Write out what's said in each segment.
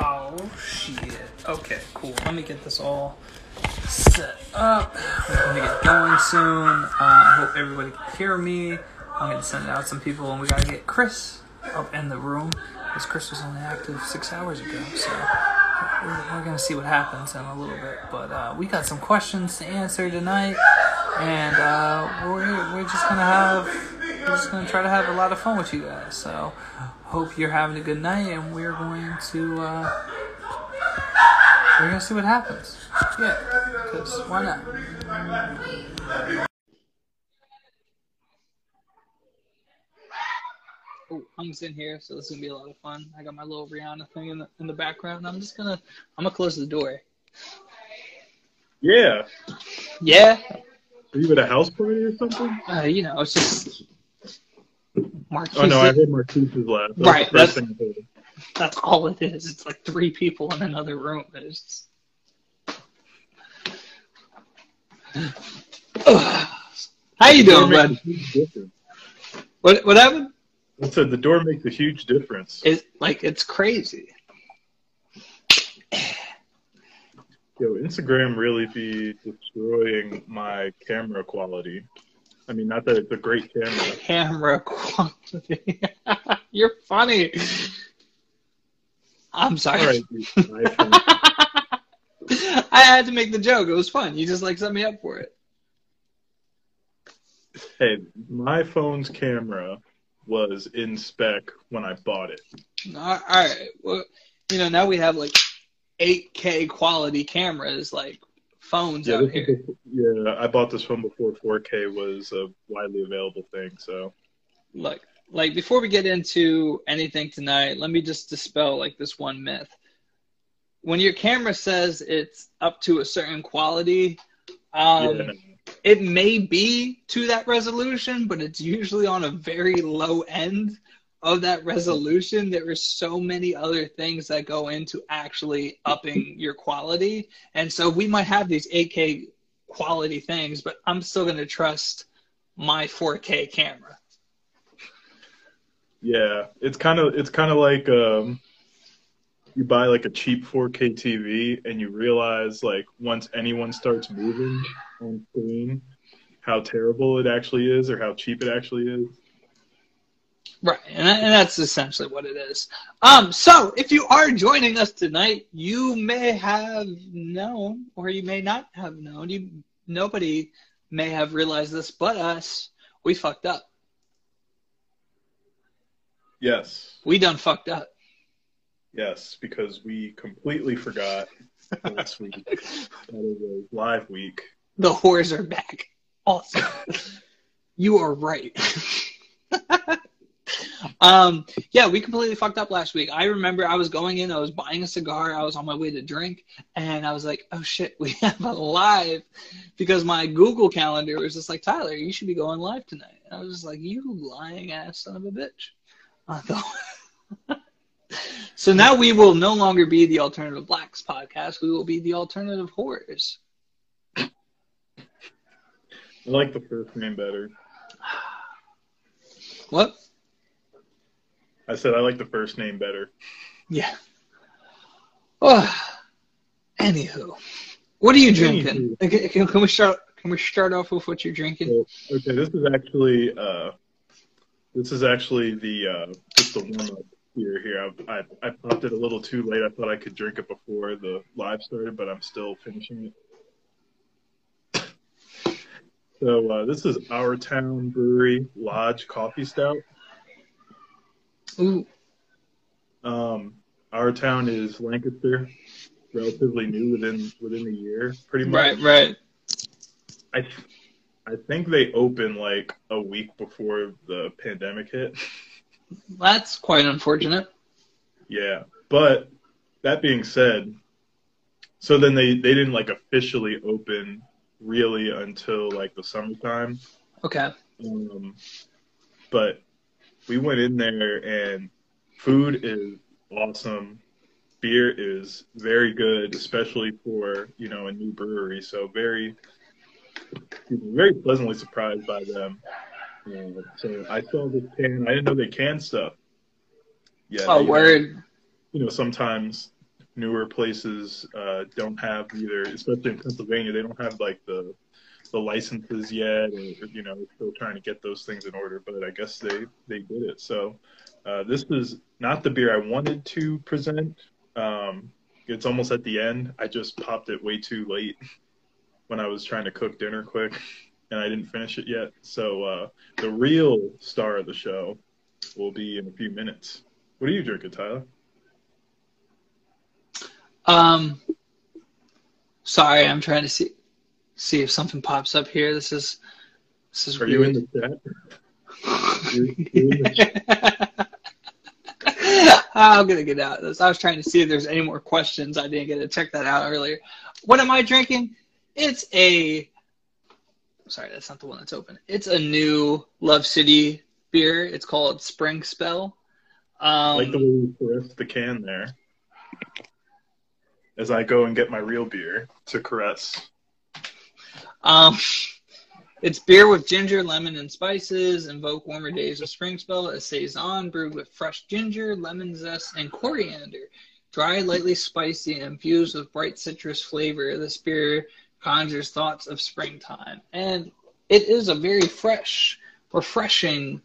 Oh shit. Okay, cool. Let me get this all set up. We're gonna get going soon. Uh, I hope everybody can hear me. I'm gonna send out some people, and we gotta get Chris up in the room because Chris was only active six hours ago. So we're, we're gonna see what happens in a little bit. But uh, we got some questions to answer tonight, and uh, we're we're just gonna have we're just gonna try to have a lot of fun with you guys. So hope you're having a good night, and we're going to uh, we're gonna see what happens. Yeah, because why not? Oh, I'm just in here, so this is gonna be a lot of fun. I got my little Rihanna thing in the in the background. I'm just gonna I'm gonna close the door. Yeah. Yeah, Are you at a house party or something? uh, you know, it's just Marquise. Oh no, I heard Marquise's laugh. That was Right, that's- thing I heard. That's all it is. It's like three people in another room. It's How you doing, The door bud? makes a huge difference. What what happened? I said the door makes a huge difference. It's like it's crazy. Yo, Instagram really be destroying my camera quality. I mean, not that it's a great camera. Camera quality. You're funny. I'm sorry. All right, dude. I had to make the joke. It was fun. You just like set me up for it. hey, my phone's camera was in spec when I bought it. All right. Well, you know, now we have like 8K quality cameras, like phones Yeah, out this here. before- yeah, I bought this phone before 4K was a widely available thing. So Look, like before we get into anything tonight, let me just dispel like this one myth. When your camera says it's up to a certain quality, um, yeah, it may be to that resolution, but it's usually on a very low end of that resolution. There are so many other things that go into actually upping your quality. And so we might have these 8K quality things, but I'm still going to trust my 4K camera. yeah, it's kind of it's kind of like um, you buy like a cheap 4K TV and you realize like once anyone starts moving on screen, how terrible it actually is or how cheap it actually is. Right, and, and that's essentially what it is. Um, so if you are joining us tonight, you may have known, or you may not have known. You nobody may have realized this, but us. We fucked up. Yes, We done fucked up. yes, because we completely forgot last week live week. The whores are back. Also, you are right. um, yeah, we completely fucked up last week. I remember I was going in, I was buying a cigar, I was on my way to drink, and I was like, oh shit, we have a live because my Google calendar was just like, Tyler, you should be going live tonight. And I was just like, you lying ass son of a bitch. I thought. so now we will no longer be the Alternative Blacks podcast. We will be the Alternative Horrors. I like the first name better. What? I said I like the first name better. Yeah. Oh, anywho, what are you drinking? Okay, Can, can we start? Can we start off with what you're drinking? Okay, this is actually uh, this is actually the uh, just the warm up here. Here, I, I I popped it a little too late. I thought I could drink it before the live started, but I'm still finishing it. So uh, this is Our Town Brewery Lodge Coffee Stout. Ooh, Um, Our Town is Lancaster, relatively new within within a year, pretty much. right, right. I I think they opened like a week before the pandemic hit. That's quite unfortunate. Yeah, but that being said, so then they they didn't like officially open really until like the summertime. Okay. Um, but we went in there and food is awesome. Beer is very good, especially for you know a new brewery. So very, very pleasantly surprised by them. Uh, so I saw this can. I didn't know they can stuff. Yeah. Oh, they, word. You know, sometimes newer places uh, don't have either, especially in Pennsylvania, they don't have like the the licenses yet, or you know, still trying to get those things in order. But I guess they they did it. So uh, this is not the beer I wanted to present. Um, it's almost at the end. I just popped it way too late when I was trying to cook dinner quick, and I didn't finish it yet. So uh, the real star of the show will be in a few minutes. What are you drinking, Tyler? Um, sorry, I'm trying to see see if something pops up here. This is this is Are weird. you in the chat? You're in the I'm gonna get out of this. I was trying to see if there's any more questions. I didn't get to check that out earlier. What am I drinking? It's a. Sorry, that's not the one that's open. It's a new Love City beer. It's called Spring Spell. Um, like the way you caress the can there. As I go and get my real beer to caress. Um, it's beer with ginger, lemon, and spices. Invoke warmer days of spring spell. A saison brewed with fresh ginger, lemon zest, and coriander. Dry, lightly spicy, and infused with bright citrus flavor. This beer conjures thoughts of springtime, and it is a very fresh, refreshing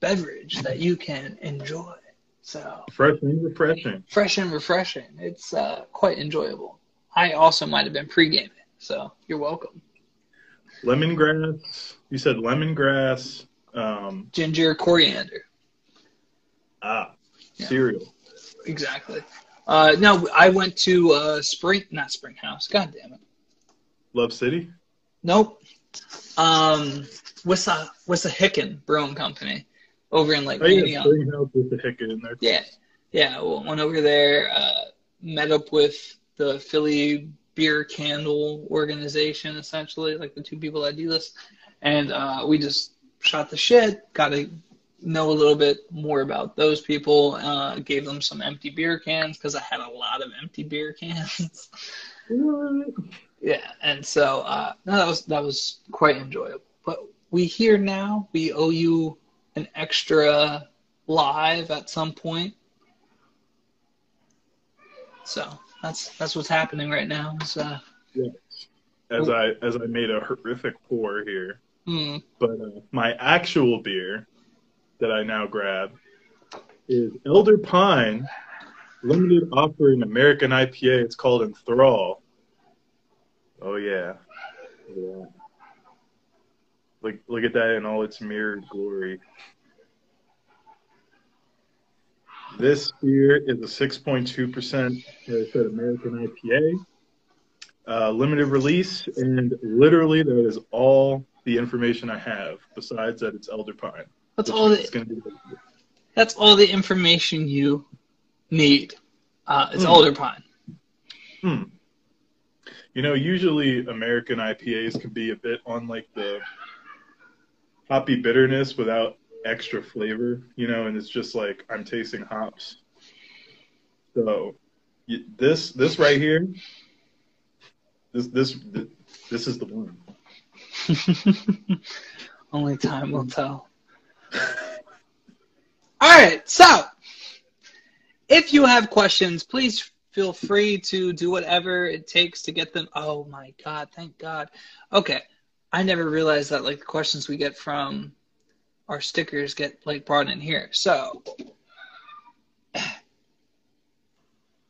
beverage that you can enjoy. So Fresh and refreshing. fresh and refreshing. It's uh, quite enjoyable. I also might have been pre-gaming, so you're welcome. Lemongrass. You said lemongrass. Um, Ginger, coriander. ah, Yeah. cereal. Exactly. Uh, no, I went to uh, Spring, not Spring House. God damn it. Love City. Nope. Um, what's a what's a Hicken Brewing Company over in like Oh yeah, Union? Springhouse with the hicket in there. Yeah, yeah. Well, went over there. Uh, met up with the Philly Beer Candle organization, essentially, like the two people that do this, and uh, we just shot the shit. Got to know a little bit more about those people. Uh, gave them some empty beer cans because I had a lot of empty beer cans. Yeah, and so uh, no, that was that was quite enjoyable. But we here now. We owe you an extra live at some point. So that's that's what's happening right now. Is, uh, As I as I made a horrific pour here, mm, but uh, my actual beer that I now grab is Elder Pine limited offering American IPA. It's called Enthrall. Oh yeah, yeah. Look look at that in all its mirrored glory. This beer is a 6.2% like I said American IPA, uh, limited release, and literally that is all the information I have. Besides that, it's Elder Pine. that's all. it's The, that's all the information you need. Uh, it's Mm. Alder Pine. Hmm. You know, usually American IPAs can be a bit on like the hoppy bitterness without extra flavor, you know, and it's just like I'm tasting hops. So this this right here, this this this is the one. Only time will tell. All right, so if you have questions, please feel free to do whatever it takes to get them. Oh my God, thank God. Okay, I never realized that like the questions we get from our stickers get like brought in here. So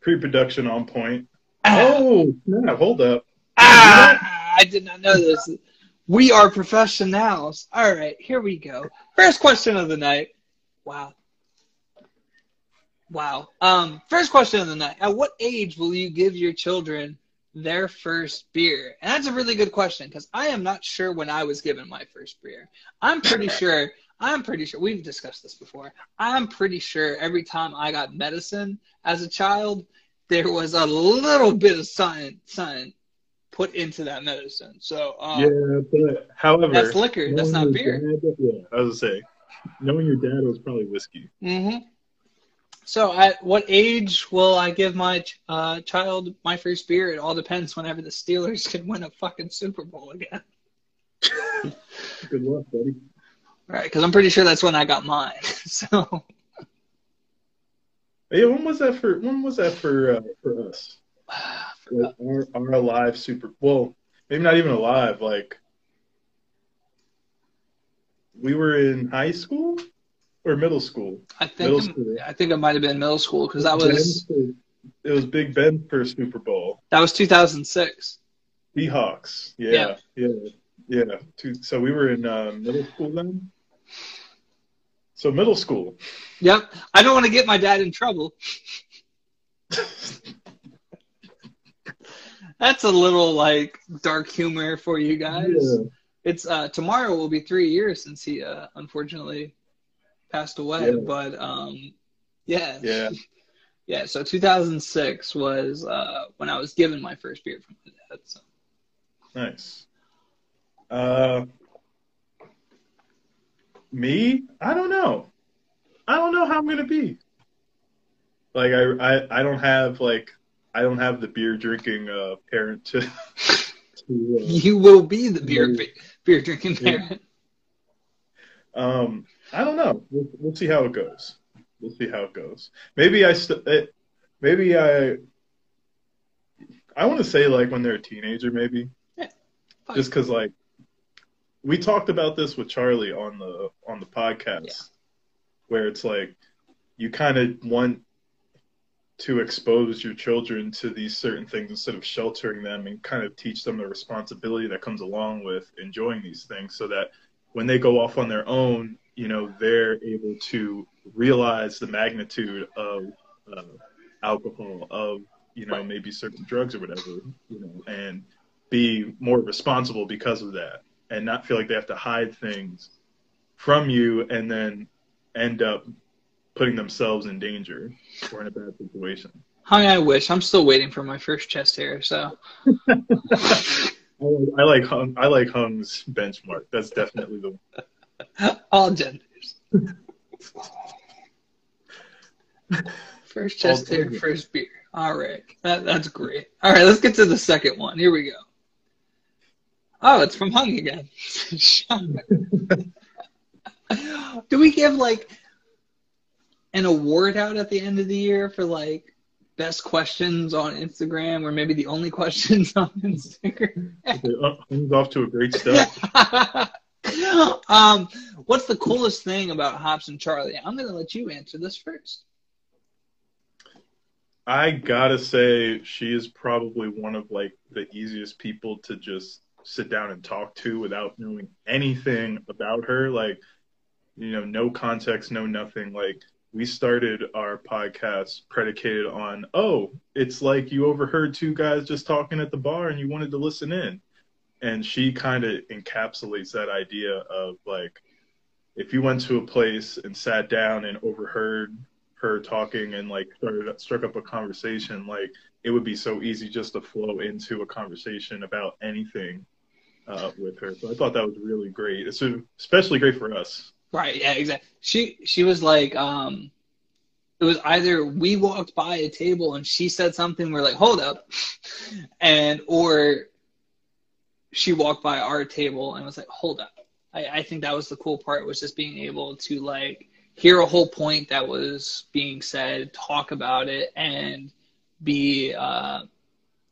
Pre-production on point. ah, Oh, hold up. ah, I did not know this. We are professionals. All right, here we go. First question of the night. Wow. Wow. Um, first question of the night. At what age will you give your children their first beer? And that's a really good question because I am not sure when I was given my first beer. I'm pretty sure. I'm pretty sure we've discussed this before. I'm pretty sure every time I got medicine as a child, there was a little bit of something, something put into that medicine. So um, Yeah, but however, that's liquor. That's not beer. dad- yeah, I was gonna say, knowing your dad was probably whiskey. hmm So, at what age will I give my uh, child my first beer? It all depends. Whenever the Steelers can win a fucking Super Bowl again, Good luck, buddy. Right? Because I'm pretty sure that's when I got mine. So, Yeah, when was that for? When was that for uh, for us? Like our, our alive super. Well, maybe not even alive. Like we were in high school or middle school. I Middle think school. I think it might have been middle school because that was it was Big Ben first Super Bowl. that was 2006. Seahawks. Yeah, yeah, yeah. Two, so we were in uh, middle school then. So middle school. Yep. I don't want to get my dad in trouble. That's a little like dark humor for you guys. Yeah. It's uh tomorrow will be three years since he uh unfortunately passed away. Yeah. But um yeah. Yeah. Yeah, so 2006 was uh when I was given my first beer from my dad. So Nice. Uh, me? I don't know. I don't know how I'm gonna be. Like I, I, I don't have like I don't have the beer drinking uh, parent to. to uh, you will be the beer Yeah. beer drinking Yeah. parent. um, I don't know. We'll, we'll see how it goes. We'll see how it goes. Maybe I, st- it, maybe I. I want to say like when they're a teenager, maybe. Yeah, just because like we talked about this with Charlie on the on the podcast, Yeah. where it's like you kind of want to expose your children to these certain things instead of sheltering them and kind of teach them the responsibility that comes along with enjoying these things so that when they go off on their own you know they're able to realize the magnitude of uh, alcohol of you know Right. maybe certain drugs or whatever you know and be more responsible because of that and not feel like they have to hide things from you and then end up putting themselves in danger or in a bad situation. Honey, I wish. I'm still waiting for my first chest hair, so I like, I like Hung, I like Hung's benchmark. That's definitely the one. all genders. First chest All hair, genders. first beer. All right, that, that's great. All right, let's get to the second one. Here we go. Oh, it's from Hung again. Do we give like an award out at the end of the year for like best questions on Instagram, or maybe the only questions on Instagram? Okay, uh, Hung's off to a great start. um, what's the coolest thing about Hops and Charlie? I'm gonna let you answer this first. I gotta say, she is probably one of like the easiest people to just sit down and talk to without knowing anything about her. Like, you know, no context, no nothing. Like, we started our podcast predicated on, oh, it's like you overheard two guys just talking at the bar and you wanted to listen in. And she kind of encapsulates that idea of like, if you went to a place and sat down and overheard her talking and like started struck up a conversation, like it would be so easy just to flow into a conversation about anything uh, with her. So I thought that was really great. It's especially great for us. Right, yeah, exactly. She she was like, um it was either we walked by a table and she said something, we're like, hold up, and or she walked by our table and was like, hold up. I, I think that was the cool part was just being able to like hear a whole point that was being said, talk about it, and be uh,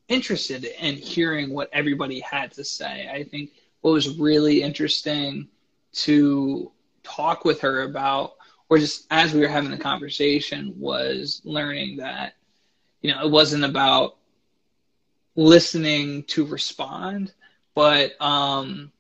interested in hearing what everybody had to say. I think what was really interesting to talk with her about, or just as we were having the conversation, was learning that, you know, it wasn't about listening to respond, but um,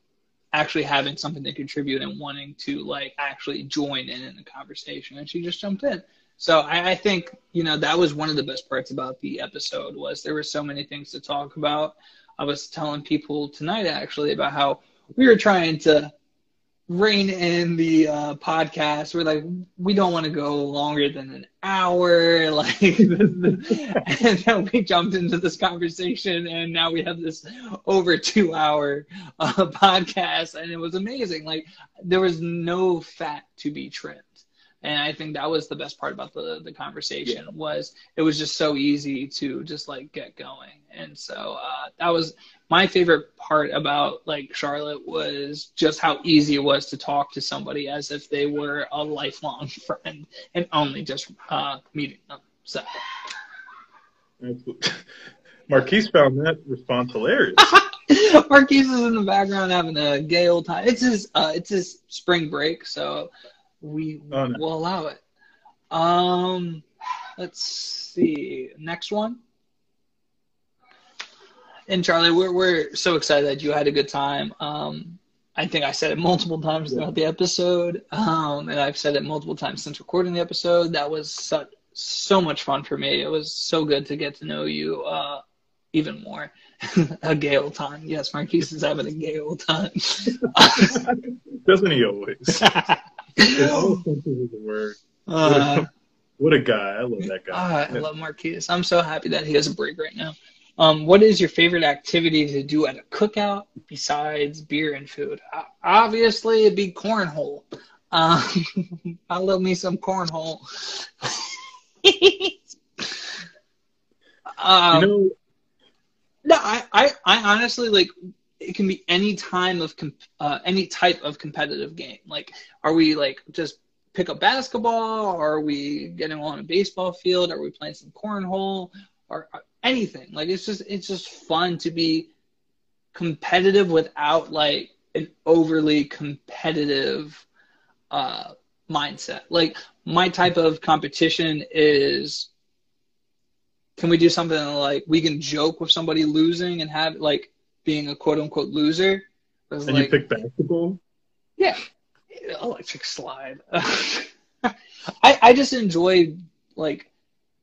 actually having something to contribute and wanting to like actually join in in the conversation. And she just jumped in. So I, I think you know that was one of the best parts about the episode was there were so many things to talk about. I was telling people tonight actually about how we were trying to rein in the uh, podcast. We're like, we don't want to go longer than an hour. Like, and then we jumped into this conversation, and now we have this over two hour uh, podcast, and it was amazing. Like, there was no fat to be trimmed. And I think that was the best part about the the conversation was it was just so easy to just like get going. And so uh, that was my favorite part about like Charlotte was just how easy it was to talk to somebody as if they were a lifelong friend and only just uh, meeting them. So Marquise found that response hilarious. Marquise is in the background having a gay old time. It's his uh, it's his spring break, so we Oh, no. will allow it. Um, let's see. Next one. And Charlie, we're we're so excited that you had a good time. Um, I think I said it multiple times throughout the episode, um, and I've said it multiple times since recording the episode. That was such so much fun for me. It was so good to get to know you uh, even more. a gay old time. Yes, Marquise is having a gay old time. Doesn't he always? In all senses of the word. Uh, What a guy. I love that guy. Ah, I love Marquise. I'm so happy that he has a break right now. Um, what is your favorite activity to do at a cookout besides beer and food? Uh, obviously, it'd be cornhole. Um, I love me some cornhole. um, you know, no, I, I, I honestly like. It can be any time of com- uh, any type of competitive game. Like, are we like just pick up basketball? Are we getting on a baseball field? Are we playing some cornhole? Or or anything? Like, it's just it's just fun to be competitive without like an overly competitive uh, mindset. Like, my type of competition is can we do something like we can joke with somebody losing and have like being a quote unquote loser? And you like, pick basketball? yeah, electric slide. I I just enjoy like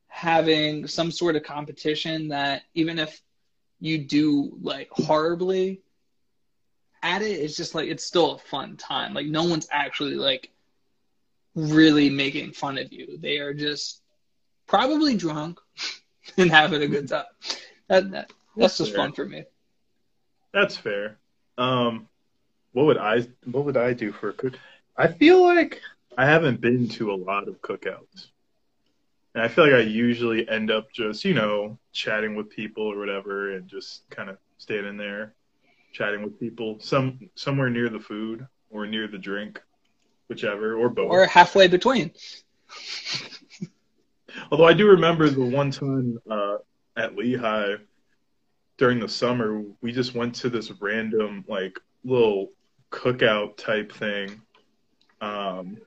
having some sort of competition that even if you do like horribly at it, it's just like it's still a fun time. Like no one's actually like really making fun of you. They are just probably drunk and having a good time. That, that that's just fun for me. That's fair. Um, what would I what would I do for a cook? I feel like I haven't been to a lot of cookouts. And I feel like I usually end up just, you know, chatting with people or whatever and just kind of standing there chatting with people some somewhere near the food or near the drink, whichever or both. Or halfway between. Although I do remember the one time uh, at Lehigh during the summer, we just went to this random like little cookout type thing, um,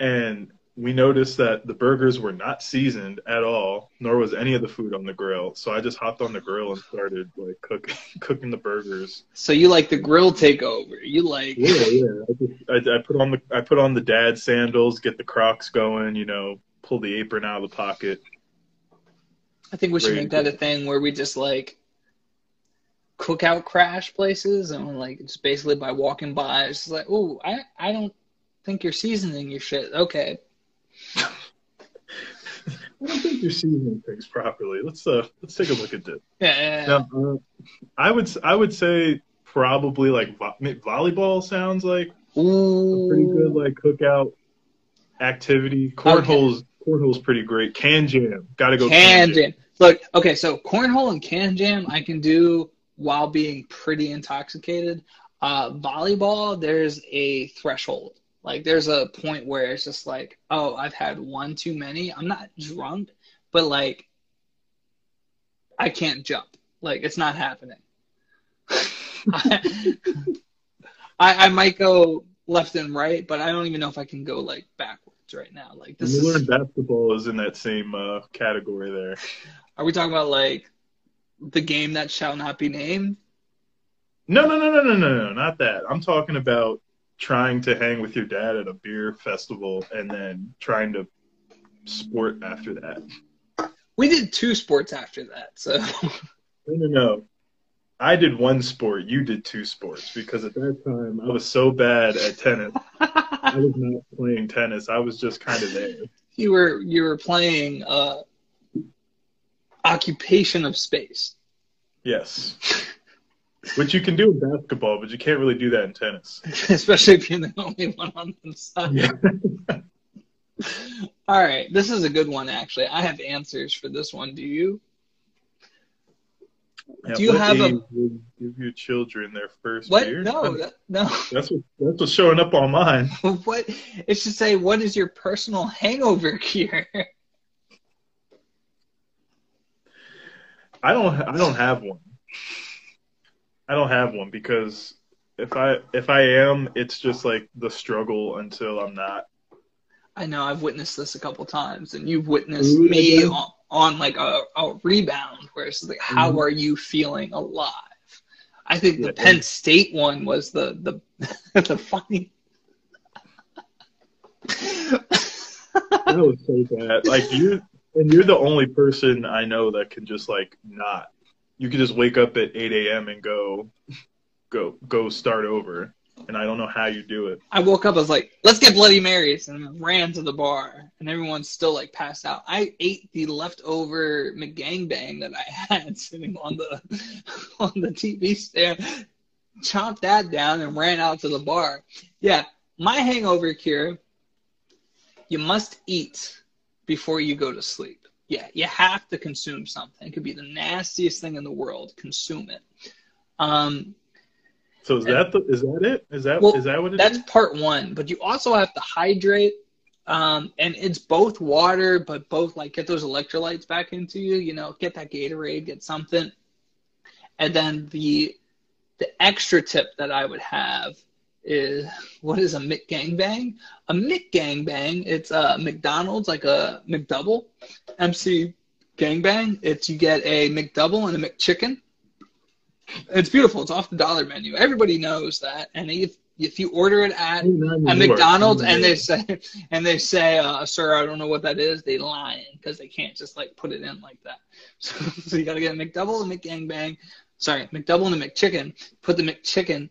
and we noticed that the burgers were not seasoned at all, nor was any of the food on the grill. So I just hopped on the grill and started like cooking cooking the burgers. So you like the grill takeover. You like Yeah, yeah. I, just, I, I put on the I put on the dad sandals, get the Crocs going, you know, pull the apron out of the pocket. I think we should make that a thing where we just like cookout crash places and like just basically by walking by it's like, oh, I I don't think you're seasoning your shit. Okay. I don't think you're seasoning things properly. Let's uh let's take a look at this. Yeah. yeah, yeah. Now, uh, I would I would say probably like vo- volleyball sounds like a pretty good like cookout activity. Cornhole's cornhole's pretty great. Can jam, gotta go. Can jam. Look, okay, so cornhole and can jam I can do while being pretty intoxicated. Uh, volleyball, there's a threshold. Like there's a point where it's just like, oh, I've had one too many. I'm not drunk, but like I can't jump. Like it's not happening. I, I might go left and right, but I don't even know if I can go like backwards right now. Like this you is. basketball is in that same uh, category there. Are we talking about like the game that shall not be named? No, no, no, no, no, no, no, not that. I'm talking about trying to hang with your dad at a beer festival and then trying to sport after that. We did two sports after that, so No, no, no. I did one sport. You did two sports because at that time I was so bad at tennis. I was not playing tennis. I was just kind of there. you were you were playing uh, occupation of space. Yes. Which you can do in basketball, but you can't really do that in tennis. Especially if you're the only one on the side. Yeah. All right, this is a good one actually. I have answers for this one. Do you? At Do you have a- give your children their first What? beer? No, that- no. That's what that's what's showing up on mine. what? It should say, "What is your personal hangover cure?" I don't I don't have one. I don't have one because if I if I am, it's just like the struggle until I'm not. I know I've witnessed this a couple times, and you've witnessed Ooh, me on, on like a, a rebound, where it's like, how Mhm. are you feeling alive? I think the Yeah. Penn State one was the the the funny. That was so bad. Like you and you're the only person I know that can just like not. You can just wake up at 8 a.m. and go, go, go start over. And I don't know how you do it. I woke up, I was like, let's get Bloody Marys, and ran to the bar, and everyone's still like passed out. I ate the leftover McGangbang that I had sitting on the on the TV stand, chomped that down, and ran out to the bar. Yeah, my hangover cure. You must eat before you go to sleep. Yeah, you have to consume something. It could be the nastiest thing in the world. Consume it. Um, So is that the is that it? Is that is Well, that what it that's is? part one but you also have to hydrate um, and it's both water but both like get those electrolytes back into you you know get that gatorade get something and then the the extra tip that i would have is what is a mcgangbang a mcgangbang it's a mcdonald's like a mcdouble mc gangbang it's you get a mcdouble and a mcchicken it's beautiful it's off the dollar menu everybody knows that and if if you order it at at McDonald's and they say and they say, uh, "Sir, I don't know what that is," they lying because they can't just like put it in like that. So, so you got to get a McDouble, and a McGangbang, sorry, McDouble and a McChicken. Put the McChicken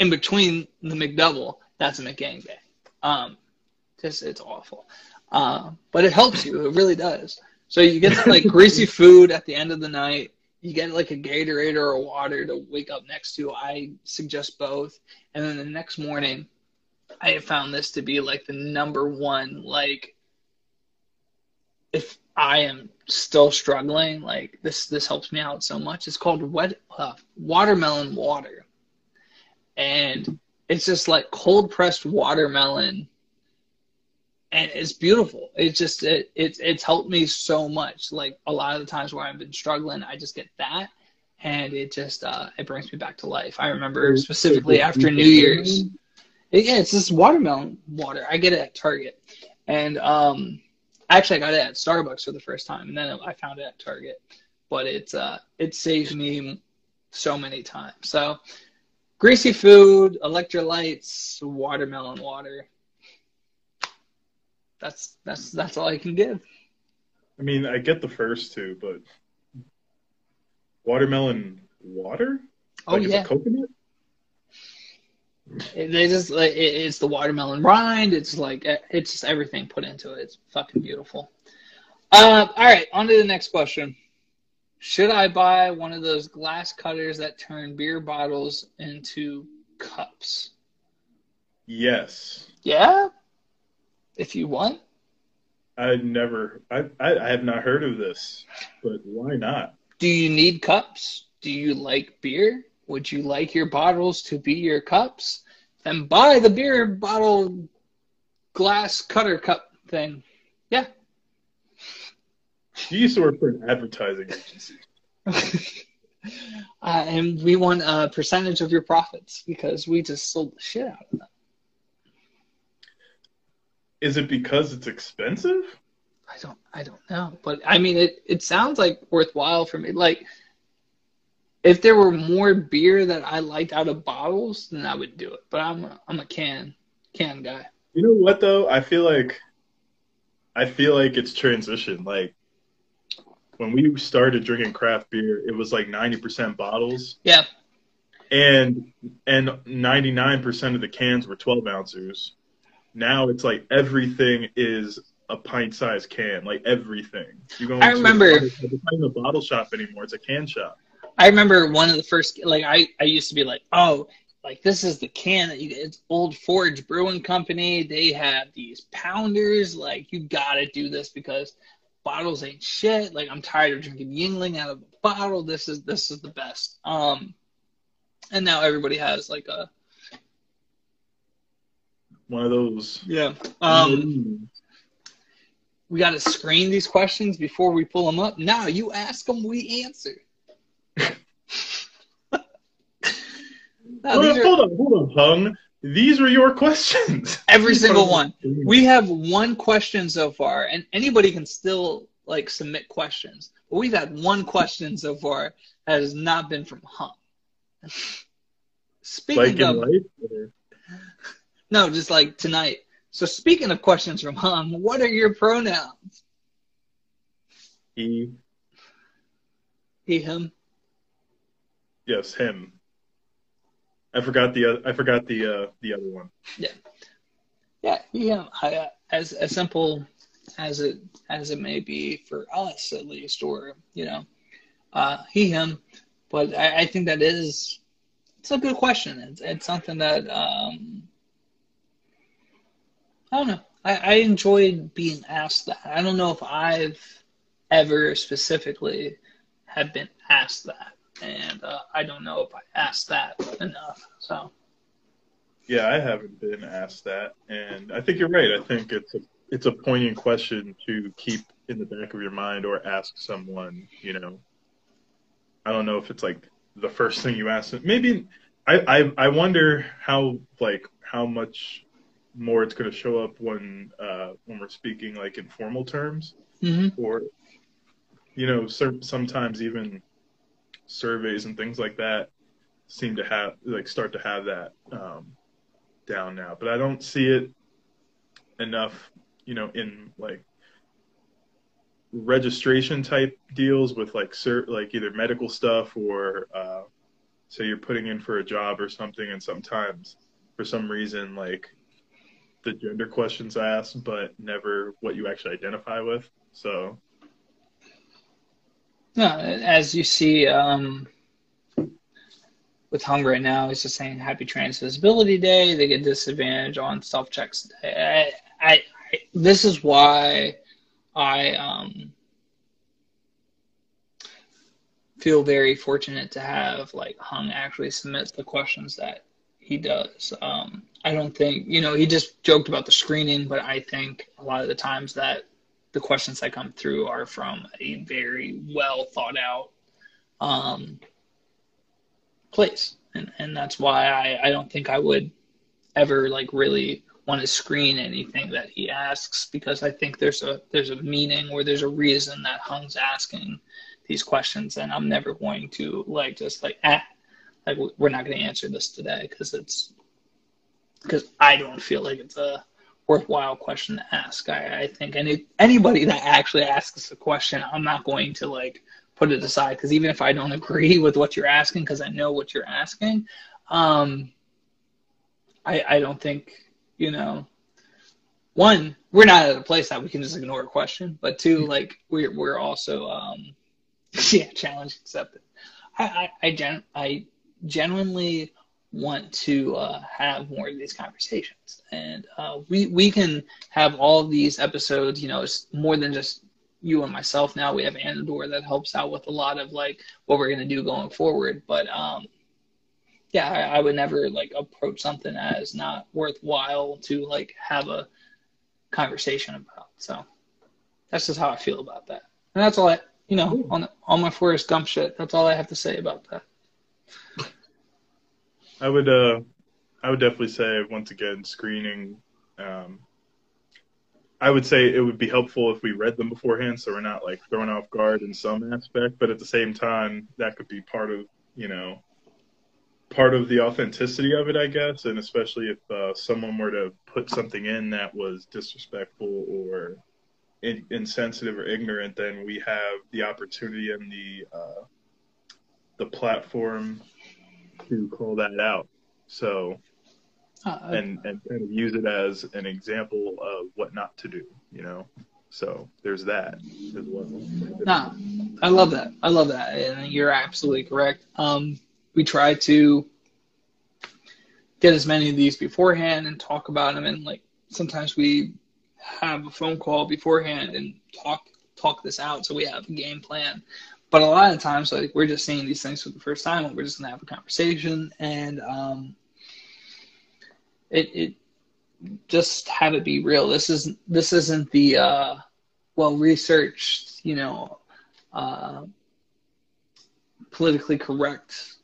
in between the McDouble. That's a McGangbang. Um, just it's awful, uh, but it helps you. It really does. So you get like greasy food at the end of the night. You get like a Gatorade or a water to wake up next to. I suggest both. And then the next morning, I have found this to be like the number one. Like, if I am still struggling, like this, this helps me out so much. It's called wet uh, watermelon water, and it's just like cold pressed watermelon, and it's beautiful. It's just it, it's it's helped me so much. Like a lot of the times where I've been struggling, I just get that. And it just uh, it brings me back to life. I remember specifically after New Year's. Yeah, it's this watermelon water. I get it at Target, and um, actually I got it at Starbucks for the first time, and then I found it at Target. But it's uh, it saves me so many times. So, greasy food, electrolytes, watermelon water. That's that's that's all I can give. I mean, I get the first two, but watermelon water? Oh like yeah, coconut? It- they just like it, it's the watermelon rind. It's like it's just everything put into it. It's fucking beautiful. Uh, all right, on to the next question. Should I buy one of those glass cutters that turn beer bottles into cups? Yes. Yeah, if you want. I never I, I I have not heard of this, but why not? Do you need cups? Do you like beer? Would you like your bottles to be your cups? Then buy the beer bottle glass cutter cup thing. Yeah. You used to work for an advertising agency. uh, and we want a percentage of your profits because we just sold the shit out of them. Is it because it's expensive? I don't, I don't know, but I mean, it it sounds like worthwhile for me. Like, if there were more beer that I liked out of bottles, then I would do it. But I'm a, I'm a can can guy. You know what though? I feel like I feel like it's transition. Like when we started drinking craft beer, it was like ninety percent bottles, Yeah, and and ninety nine percent of the cans were twelve ounces. Now it's like everything is a pint sized can, like everything. You go. I a remember- It's not even a bottle shop anymore. It's a can shop. I remember one of the first like I I used to be like, oh, like this is the can that you. It's Old Forge Brewing Company. They have these pounders. Like you gotta do this because bottles ain't shit. Like I'm tired of drinking Yuengling out of a bottle. This is this is the best. Um, and now everybody has like a one of those. Yeah. Um, we got to screen these questions before we pull them up. Now you ask them, we answer. no, are, hold on, hold on, Hung. These were your questions. Every single one. We have one question so far, and anybody can still like submit questions. But we've had one question so far that has not been from Hung. Speaking like of, life, no, just like tonight. So speaking of questions from Hung, what are your pronouns? He. He, him. Yes, him. I forgot the I forgot the uh, the other one. Yeah, yeah, yeah. I, uh, as as simple as it as it may be for us at least, or you know, uh, he him. But I, I think that is it's a good question. It's it's something that um, I don't know. I, I enjoyed being asked that. I don't know if I've ever specifically have been asked that, and uh, I don't know if I asked that enough. So. Yeah, I haven't been asked that, and I think you're right. I think it's a it's a poignant question to keep in the back of your mind or ask someone. You know, I don't know if it's like the first thing you ask. Maybe I I, I wonder how like how much more it's going to show up when uh, when we're speaking like in formal terms, mm-hmm. or you know, sur- sometimes even surveys and things like that seem to have like start to have that um, down now. But I don't see it enough, you know, in like registration type deals with like cert, like either medical stuff or uh, say you're putting in for a job or something, and sometimes for some reason like the gender questions asked, but never what you actually identify with. So, no, as you see um, with Hung right now, he's just saying Happy Trans Visibility Day. They get disadvantage on self checks. I, I, I, this is why I um, feel very fortunate to have like Hung actually submit the questions that he does. Um, I don't think you know he just joked about the screening, but I think a lot of the times that the questions that come through are from a very well thought out um, place, and and that's why I I don't think I would ever like really want to screen anything that he asks because I think there's a there's a meaning or there's a reason that Hung's asking these questions, and I'm never going to like just like ah like we're not going to answer this today because it's because I don't feel like it's a worthwhile question to ask. I, I think any anybody that actually asks a question, I'm not going to like put it aside because even if I don't agree with what you're asking, because I know what you're asking, um, I I don't think you know. One, we're not at a place that we can just ignore a question, but two, like we're we're also um, yeah, challenge accepted. I I I, gen- I genuinely want to uh, have more of these conversations, and uh, we we can have all these episodes. You know, it's more than just you and myself. Now we have Anador that helps out with a lot of like what we're gonna do going forward. But um, yeah, I, I would never like approach something as not worthwhile to like have a conversation about. So that's just how I feel about that, and that's all I. You know, on on my Forrest Gump shit. That's all I have to say about that. I would uh I would definitely say once again screening um I would say it would be helpful if we read them beforehand so we're not like thrown off guard in some aspect, but at the same time that could be part of, you know, part of the authenticity of it, I guess, and especially if uh, someone were to put something in that was disrespectful or in, insensitive or ignorant, then we have the opportunity and the uh, the platform to call that out. So, uh, and and kind of use it as an example of what not to do. You know, so there's that as well. Nah, I love that. I love that, and you're absolutely correct. Um, we try to get as many of these beforehand and talk about them. And like sometimes we have a phone call beforehand and talk talk this out so we have a game plan. But a lot of times, like we're just seeing these things for the first time, and we're just gonna have a conversation, and um, it it just have it be real. This isn't this isn't the uh, well researched, you know, uh, politically correct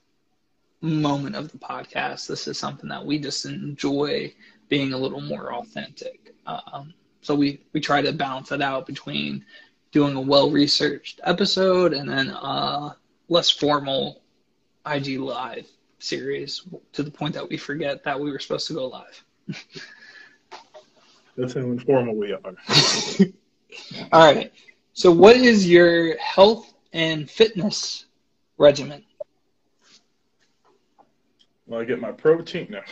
moment of the podcast. This is something that we just enjoy being a little more authentic. Um, so we we try to balance it out between doing a well researched episode and then a less formal IG live series to the point that we forget that we were supposed to go live. That's how informal we are. All right. So, what is your health and fitness regimen? Well, I get my protein now.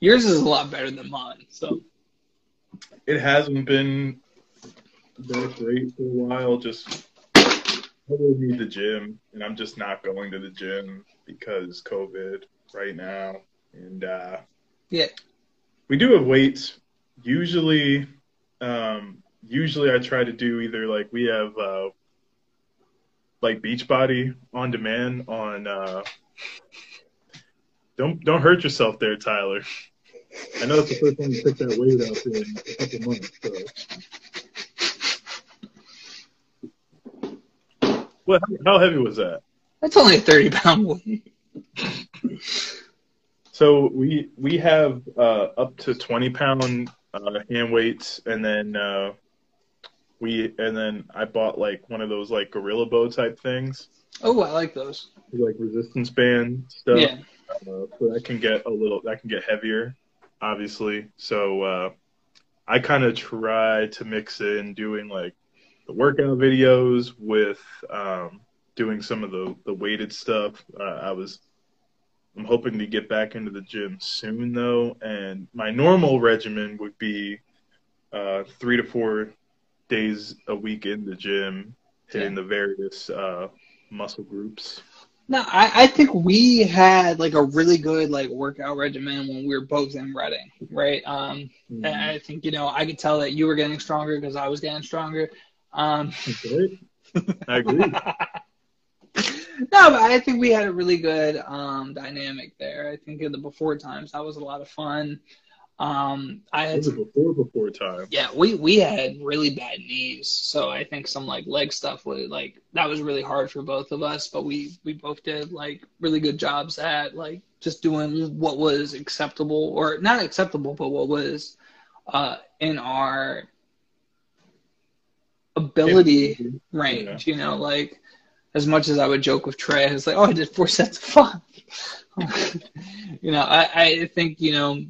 Yours is a lot better than mine. So, it hasn't been that great for a while. Just I really need the gym, and I'm just not going to the gym because COVID right now. And uh, yeah, we do have weights. Usually, um, usually I try to do either like we have uh, like Beachbody on demand on. Uh, don't don't hurt yourself there, Tyler. I know it's the first time you picked that weight up in a couple months. So. What? How heavy was that? That's only a thirty pound weight. So we we have uh, up to twenty pound uh, hand weights, and then uh, we and then I bought like one of those like gorilla bow type things. Oh, I like those. Like resistance band stuff. Yeah. Uh, so that can get a little that can get heavier, obviously. So uh, I kind of try to mix in doing like the workout videos with um, doing some of the the weighted stuff. Uh, I was I'm hoping to get back into the gym soon though, and my normal regimen would be uh, three to four days a week in the gym, hitting Yeah. the various uh, muscle groups. No, I, I think we had like a really good like workout regimen when we were both in Reading, right? Um, and I think you know I could tell that you were getting stronger because I was getting stronger. Um, I agree. no, but I think we had a really good um, dynamic there. I think in the before times that was a lot of fun. Um, I had before before time. yeah, we we had really bad knees, so I think some like leg stuff was like that was really hard for both of us. But we we both did like really good jobs at like just doing what was acceptable or not acceptable, but what was uh, in our ability range. You know, like as much as I would joke with Trey, I was like, "Oh, I did four sets of five. you know, I I think you know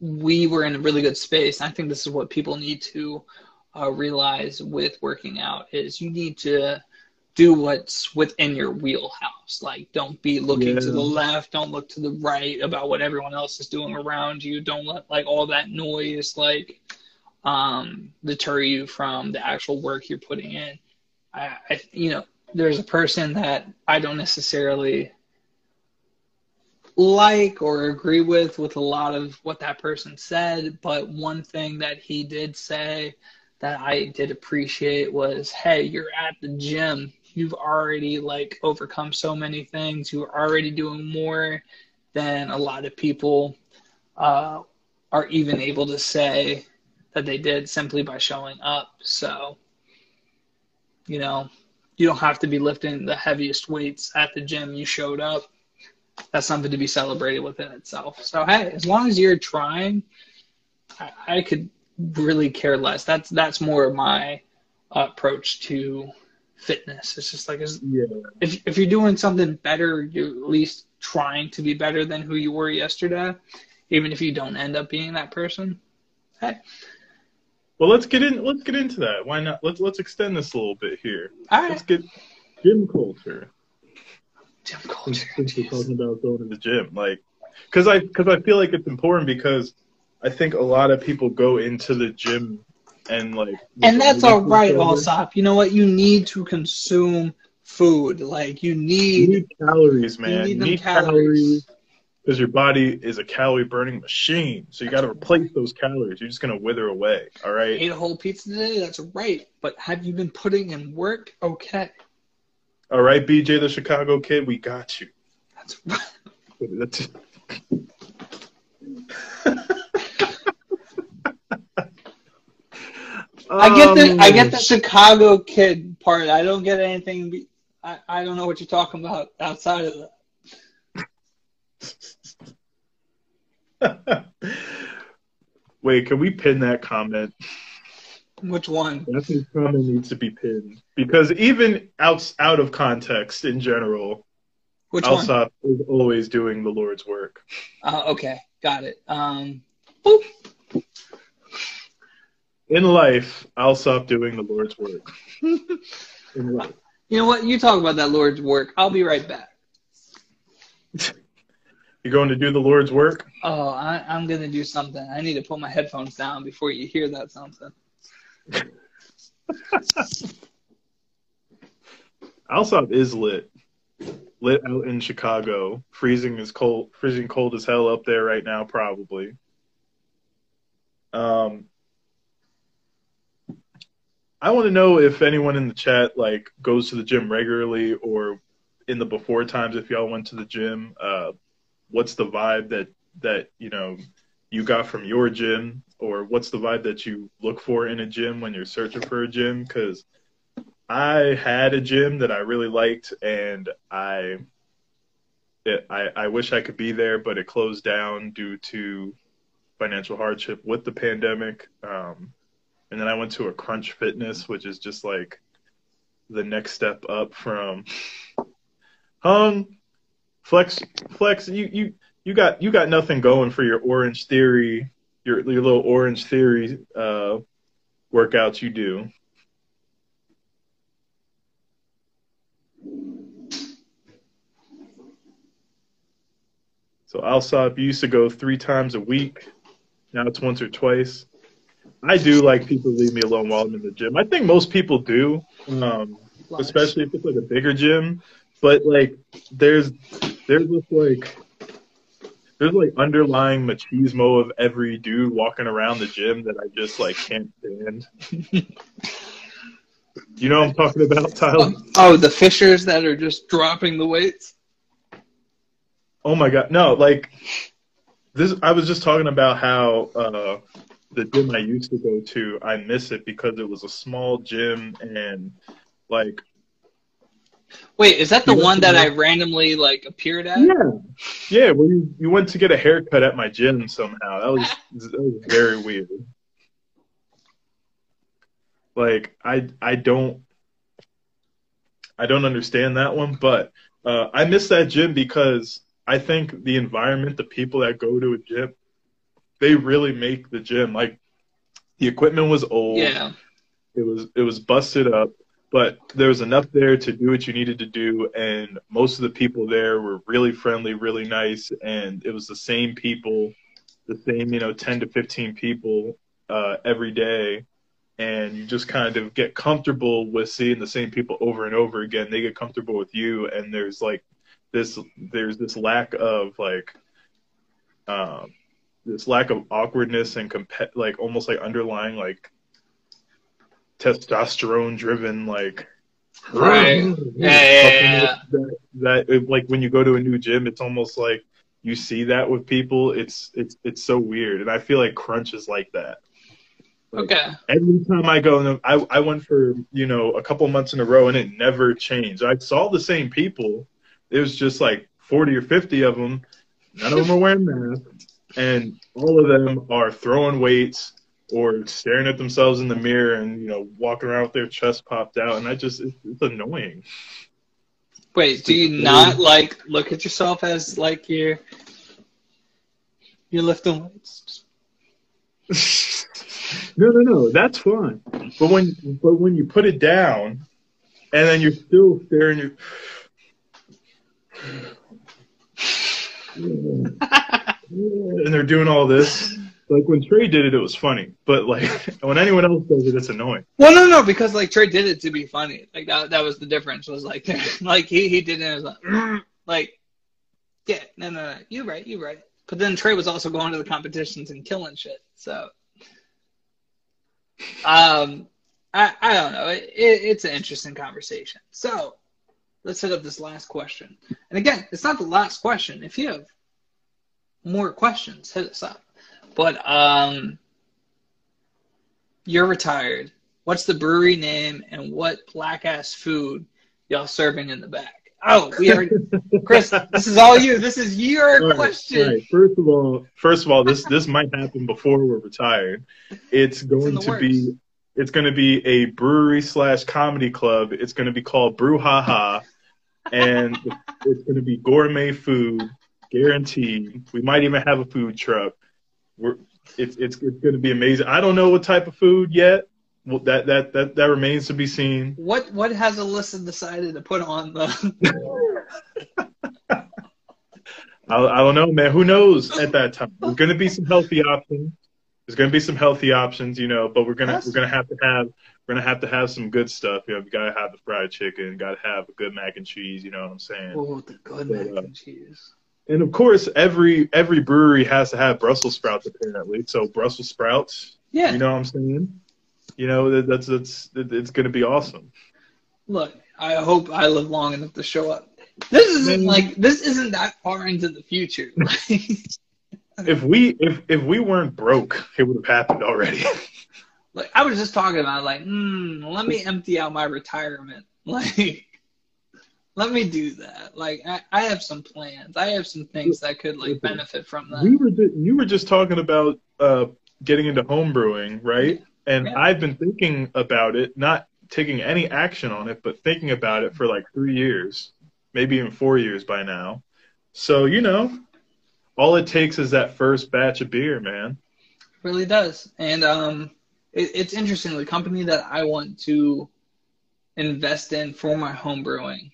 we were in a really good space. I think this is what people need to uh, realize with working out is you need to do what's within your wheelhouse. Like, don't be looking to the left, don't look to the right about what everyone else is doing around you. Don't let like all that noise like um, deter you from the actual work you're putting in. I, I you know, there's a person that I don't necessarily like or agree with with a lot of what that person said but one thing that he did say that i did appreciate was hey you're at the gym. You've already like overcome so many things. You're already doing more than a lot of people uh, are even able to say that they did simply by showing up so you know you don't have to be lifting the heaviest weights at the gym you showed up that's something to be celebrated within itself. So hey, as long as you're trying, I, I could really care less. That's that's more of my approach to fitness. It's just like Yeah. if if you're doing something better, you're at least trying to be better than who you were yesterday, even if you don't end up being that person. Hey, Well, let's get in. Let's get into that. Why not? Let's let's extend this a little bit here. all Let's right, get gym culture. gym culture. since we're talking about going to the gym, like, because I because I feel like it's important because I think a lot of people go into the gym and like. And that's all right, You Alsop. You know what? You need to consume food. Like you need need calories, man. need You need calories. calories. Because your body is a calorie burning machine. So you got to replace those calories. You're just gonna wither away. All right. Ate a whole pizza today. That's right. But have you been putting in work? Okay. All right, BJ the Chicago kid, we got you. That's right. That's I get the I get Um, the Chicago kid part. I don't get anything. I, I don't know what you're talking about outside of that. Wait, can we pin that comment? Which one? That comment needs to be pinned because even out out of context in general, Which one? Is always doing the Lord's work. Uh, okay, got it. Um, boop. In life, Alsop doing the Lord's work. In life. You know what? You talk about that Lord's work. I'll be right back. You're going to do the Lord's work? Oh, I, I'm gonna do something. I need to put my headphones down before you hear that something. Alsop is lit. Lit out in Chicago. Freezing is cold freezing cold as hell up there right now, probably. Um I want to know if anyone in the chat like goes to the gym regularly or in the before times if y'all went to the gym, uh what's the vibe that that, you know, you got from your gym or what's the vibe that you look for in a gym when you're searching for a gym cuz I had a gym that I really liked, and I, it, I, I wish I could be there, but it closed down due to financial hardship with the pandemic. Um, and then I went to a Crunch Fitness, which is just like the next step up from Hung Flex. Flex, you you you got you got nothing going for your Orange Theory, your your little Orange Theory uh, workouts you do. So Alsop you used to go three times a week. Now it's once or twice. I do like people leave me alone while I'm in the gym. I think most people do, um, especially if it's like a bigger gym. But like, there's there's this like there's like underlying machismo of every dude walking around the gym that I just like can't stand. you know what I'm talking about, Tyler? Oh, the fishers that are just dropping the weights. Oh my god, no! Like this, I was just talking about how uh, the gym I used to go to, I miss it because it was a small gym and like Wait, is that the You one that the- I randomly like appeared at? yeah, yeah. Well, you you went to get a haircut at my gym somehow. That was that was very weird. Like I I don't I don't understand that one, but uh, I miss that gym because I think the environment, the people that go to a gym, they really make the gym. Like the equipment was old. Yeah. It was it was busted up, but there was enough there to do what you needed to do, and most of the people there were really friendly, really nice, and it was the same people, the same you know ten to fifteen people uh, every day, and you just kind of get comfortable with seeing the same people over and over again. They get comfortable with you, and there's like this there's this lack of like um, this lack of awkwardness and comp- like almost like underlying like testosterone driven like Right. Yeah, yeah, yeah. that, that like when you go to a new gym it's almost like you see that with people it's it's it's so weird and i feel like crunch is like that Like, Okay. every time i go I, I went for you know a couple months in a row and it never changed i saw the same people it was just like 40 or 50 of them none of them are wearing masks and all of them are throwing weights or staring at themselves in the mirror and you know walking around with their chest popped out and i just it's, it's annoying Wait, do you not like look at yourself as like you're you're lifting weights? no no no that's fine but when but when you put it down and then you're still staring your and they're doing all this like when trey did it it was funny but like when anyone else does it it's annoying Well, no, no, because like Trey did it to be funny. Like that, that was the difference. Was like, like he he did it as like, like Yeah, no, no, no. You're right. You're right. But then Trey was also going to the competitions and killing shit. So, um, I I don't know. It, it, it's an interesting conversation. So, let's hit up this last question. And again, it's not the last question. If you have more questions, hit us up. But um, you're retired. What's the brewery name and what black ass food y'all serving in the back? Oh, we already, Chris. This is all you. This is your Right, question. right. First of all, first of all, this this might happen before we're retired. It's going the to be it's going to be a brewery slash comedy club. It's going to be called Brew Ha Ha, and it's going to be gourmet food, guaranteed. We might even have a food truck. We're it's it's, it's going to be amazing. I don't know what type of food yet. Well, that that that that remains to be seen. What what has Alyssa decided to put on the? I, I don't know, man. Who knows at that time? There's going to be some healthy options. There's going to be some healthy options, you know, but we're gonna Yes. we're gonna have to have we're gonna have to have some good stuff. You know, we gotta have the fried chicken, gotta have a good mac and cheese. You know what I'm saying? oh, the good mac uh, and cheese. And of course, every every brewery has to have Brussels sprouts apparently. So Brussels sprouts, Yeah. you know what I'm saying? You know that, that's that's it's gonna be awesome. Look, I hope I live long enough to show up. This isn't like this isn't that far into the future. If we if if we weren't broke, it would have happened already. like I was just talking about like, hmm, let me empty out my retirement. Like let me do that. Like I, I have some plans. I have some things that could like benefit from that. we were ju- you were just talking about uh, getting into home brewing, right? And Yeah. I've been thinking about it, not taking any action on it, but thinking about it for like three years, maybe even four years by now. So you know, all it takes is that first batch of beer, man. really does. And um, it, it's interesting. The company that I want to invest in for my home brewing,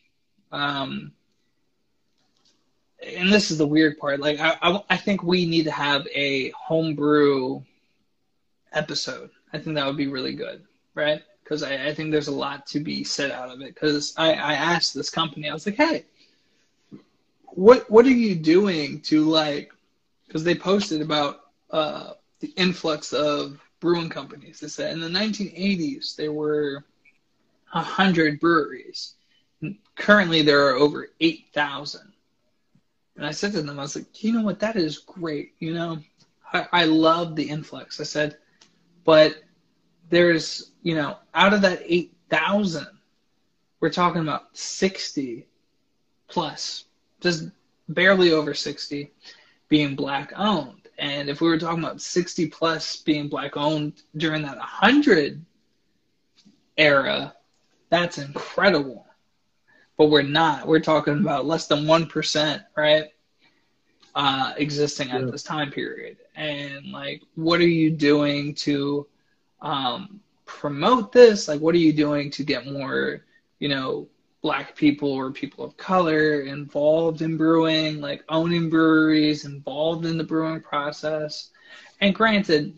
um, and this is the weird part. Like I, I, I think we need to have a homebrew episode. I think that would be really good, right? Because I, I think there's a lot to be said out of it. Because I, I asked this company, I was like, hey, what what are you doing to like? Because they posted about uh, the influx of brewing companies. They said in the 1980s there were a hundred breweries. Currently, there are over eight thousand. And I said to them, I was like, you know what? That is great. You know, I, I love the influx. I said, but there's, you know, out of that 8,000, we're talking about 60 plus, just barely over 60 being black owned. And if we were talking about 60 plus being black owned during that 100 era, that's incredible but we're not. We're talking about less than one percent, right? Uh, existing at Yeah. this time period, and like, what are you doing to um, promote this? Like, what are you doing to get more, you know, black people or people of color involved in brewing, like owning breweries, involved in the brewing process? And granted,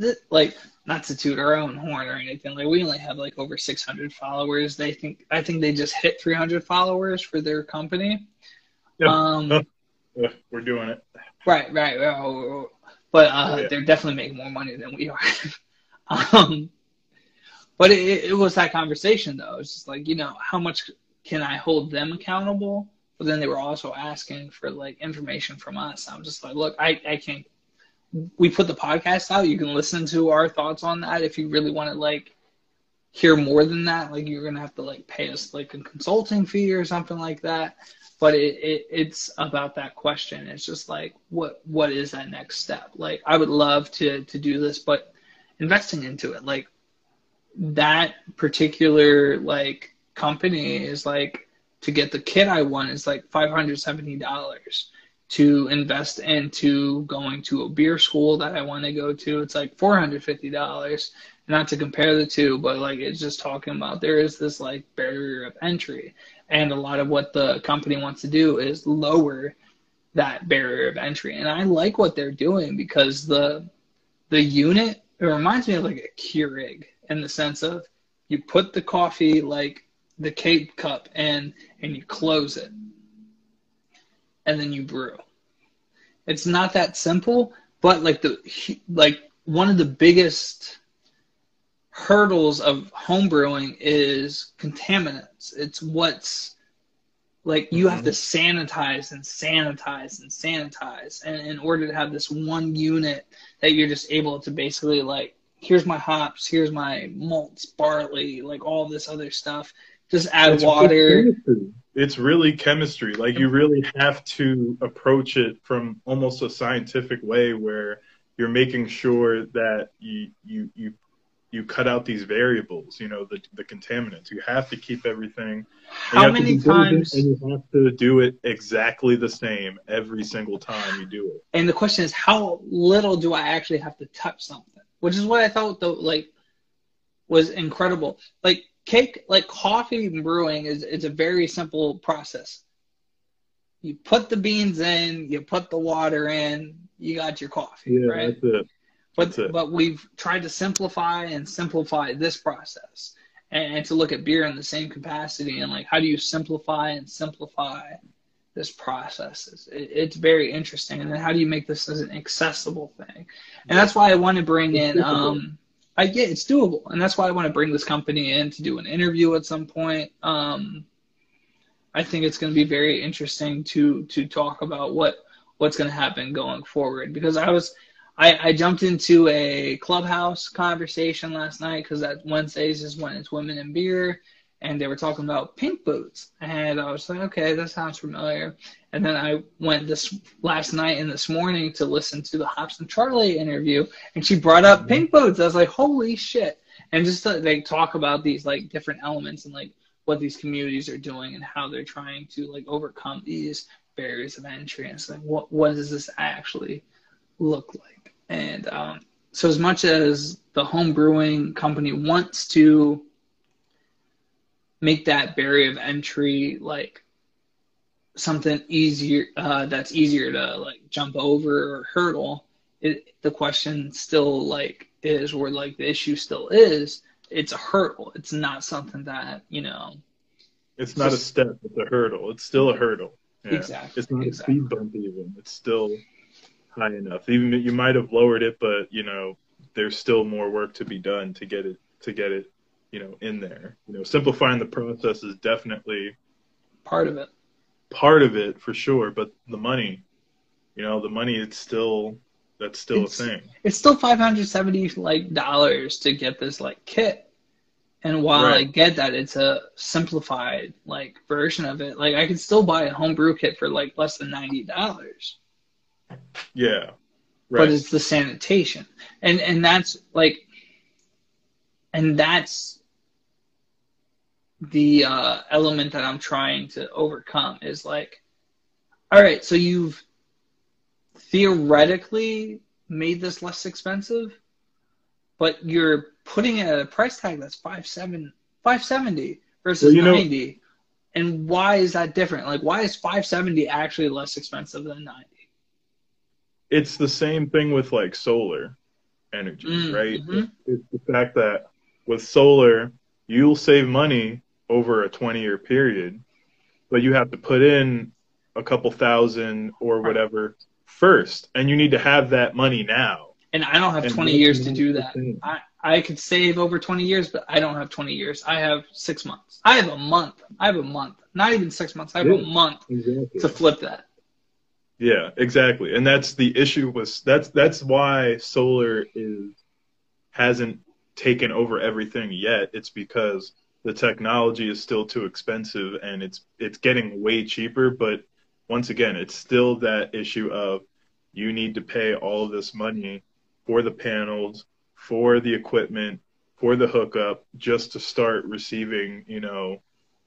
th- like not to toot our own horn or anything. Like we only have like over 600 followers. They think I think they just hit 300 followers for their company. Yeah. Um, we're doing it. right, right, right. But uh, Yeah. they're definitely making more money than we are. um, but it, it was that conversation though. It's just like you know how much can I hold them accountable? But then they were also asking for like information from us. I'm just like, look, I, I can't we put the podcast out. You can listen to our thoughts on that if you really want to like hear more than that. Like you're gonna have to like pay us like a consulting fee or something like that. But it, it it's about that question. It's just like what what is that next step? Like I would love to to do this, but investing into it, like that particular like company is like to get the kit I want is like five hundred seventy dollars to invest into going to a beer school that I want to go to. It's like four hundred fifty dollars. Not to compare the two, but like it's just talking about there is this like barrier of entry, and a lot of what the company wants to do is lower that barrier of entry. And I like what they're doing because the the unit it reminds me of like a Keurig in the sense of you put the coffee like the K-Cup in and you close it and then you brew. It's not that simple, but like the like one of the biggest hurdles of homebrewing is contaminants. It's what's like you have to sanitize and sanitize and sanitize and in order to have this one unit that you're just able to basically like here's my hops here's my malts barley like all this other stuff just add water it's really chemistry like you really have to approach it from almost a scientific way where you're making sure that you you you you cut out these variables, you know, the the contaminants. You have to keep everything. How many times? And you have to do it exactly the same every single time you do it. And the question is, how little do I actually have to touch something? Which is what I thought though, like, was incredible. Like cake, like coffee brewing is is a very simple process. You put the beans in, you put the water in, you got your coffee, yeah, right? That's it. But but we've tried to simplify and simplify this process and, and to look at beer in the same capacity and like how do you simplify and simplify this process? It's, it's very interesting. And then how do you make this as an accessible thing? And that's why I want to bring in um I get it's doable, and that's why I want to bring this company in to do an interview at some point. Um, I think it's going to be very interesting to to talk about what what's going to happen going forward because I was I, I jumped into a clubhouse conversation last night because that Wednesdays is when it's women and beer, and they were talking about pink boots, and I was like, okay, that sounds familiar. And then I went this last night and this morning to listen to the Hops and Charlie interview, and she brought up mm-hmm. pink boots. I was like, holy shit! And just to, they talk about these like different elements and like what these communities are doing and how they're trying to like overcome these barriers of entry and it's like what what does this actually look like and um, so, as much as the home brewing company wants to make that barrier of entry like something easier uh, that's easier to like jump over or hurdle, it, the question still like is where like the issue still is. It's a hurdle. It's not something that you know. It's not just, a step. It's a hurdle. It's still a hurdle. Yeah. Exactly. It's not exactly. a speed bump even. It's still high enough. Even you might have lowered it, but you know there's still more work to be done to get it to get it you know in there. You know, simplifying the process is definitely part of it. Part of it for sure, but the money, you know, the money it's still that's still it's, a thing. It's still five hundred seventy like dollars to get this like kit. And while right. I get that it's a simplified like version of it, like I could still buy a homebrew kit for like less than ninety dollars. Yeah. Right. But it's the sanitation. And and that's like and that's the uh, element that I'm trying to overcome is like, all right, so you've theoretically made this less expensive, but you're putting it at a price tag that's five seven five seventy versus well, ninety. Know, and why is that different? Like, why is five seventy actually less expensive than ninety? it's the same thing with like solar energy, mm, right? Mm-hmm. It's, it's the fact that with solar, you'll save money over a 20 year period, but you have to put in a couple thousand or whatever first, and you need to have that money now. And I don't have and 20 years to do that. I, I could save over 20 years, but I don't have 20 years. I have six months. I have a month. I have a month. Not even six months. I have yeah, a month exactly. to flip that. Yeah, exactly. And that's the issue was that's that's why solar is hasn't taken over everything yet. It's because the technology is still too expensive and it's it's getting way cheaper, but once again, it's still that issue of you need to pay all this money for the panels, for the equipment, for the hookup just to start receiving, you know,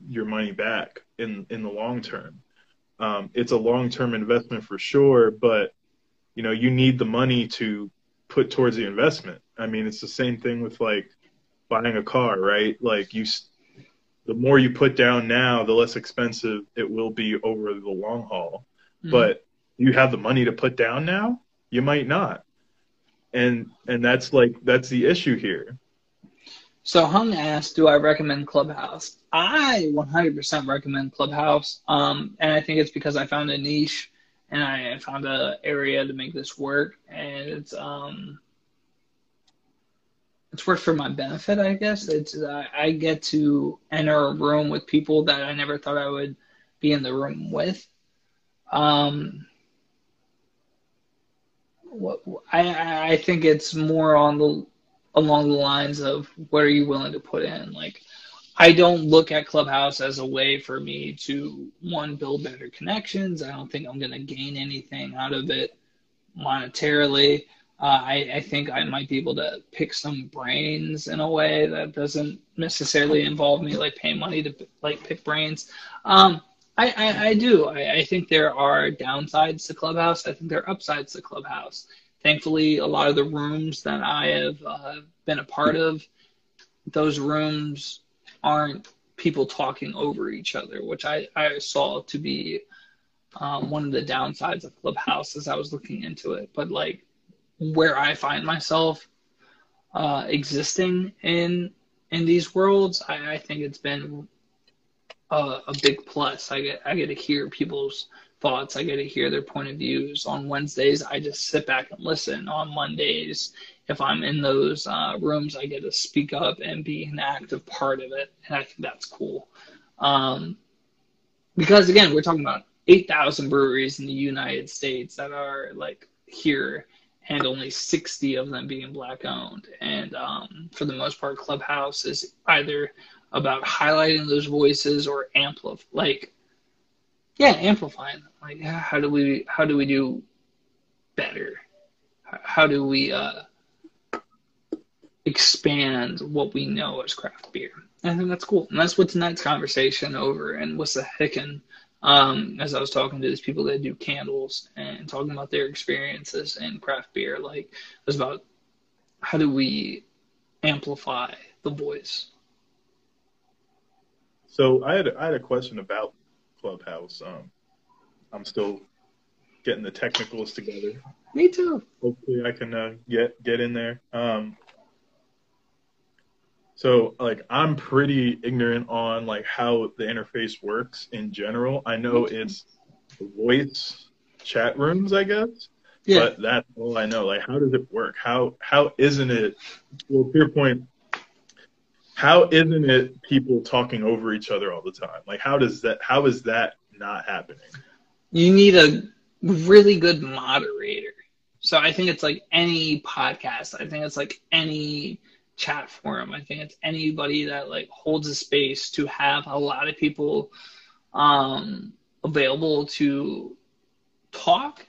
your money back in in the long term um, it's a long term investment for sure, but you know you need the money to put towards the investment. I mean, it's the same thing with like buying a car, right? Like you, the more you put down now, the less expensive it will be over the long haul. Mm-hmm. But you have the money to put down now, you might not, and and that's like that's the issue here. So Hung asked, "Do I recommend Clubhouse?" I 100% recommend Clubhouse, um, and I think it's because I found a niche and I found a area to make this work, and it's um, it's worked for my benefit, I guess. It's uh, I get to enter a room with people that I never thought I would be in the room with. Um, what I I think it's more on the along the lines of what are you willing to put in, like I don't look at Clubhouse as a way for me to one build better connections. I don't think I'm going to gain anything out of it monetarily. Uh, I, I, think I might be able to pick some brains in a way that doesn't necessarily involve me like paying money to like pick brains. Um, I, I, I, do. I, I think there are downsides to Clubhouse. I think there are upsides to Clubhouse. Thankfully, a lot of the rooms that I have uh, been a part of, those rooms aren't people talking over each other, which I, I saw to be um, one of the downsides of Clubhouse as I was looking into it. But like where I find myself uh, existing in in these worlds, I, I think it's been a, a, big plus. I get I get to hear people's thoughts. I get to hear their point of views. On Wednesdays, I just sit back and listen. On Mondays, if I'm in those uh, rooms, I get to speak up and be an active part of it, and I think that's cool. Um, because again, we're talking about 8,000 breweries in the United States that are like here, and only 60 of them being black owned. And um, for the most part, Clubhouse is either about highlighting those voices or amplify, like, yeah, amplifying. Like, how do we how do we do better? How do we uh, expand what we know as craft beer. I think that's cool. And that's what tonight's conversation over and Wissahickon, um, as I was talking to these people that do candles and talking about their experiences in craft beer, like it was about how do we amplify the voice. So I had I had a question about Clubhouse. Um, I'm still getting the technicals together. Me too. Hopefully, I can uh, get get in there. Um, so like I'm pretty ignorant on like how the interface works in general. I know it's voice chat rooms, I guess. Yeah. But that's all I know. Like how does it work? How how isn't it well to your point, how isn't it people talking over each other all the time? Like how does that how is that not happening? You need a really good moderator. So I think it's like any podcast. I think it's like any chat forum. I think it's anybody that like holds a space to have a lot of people um, available to talk.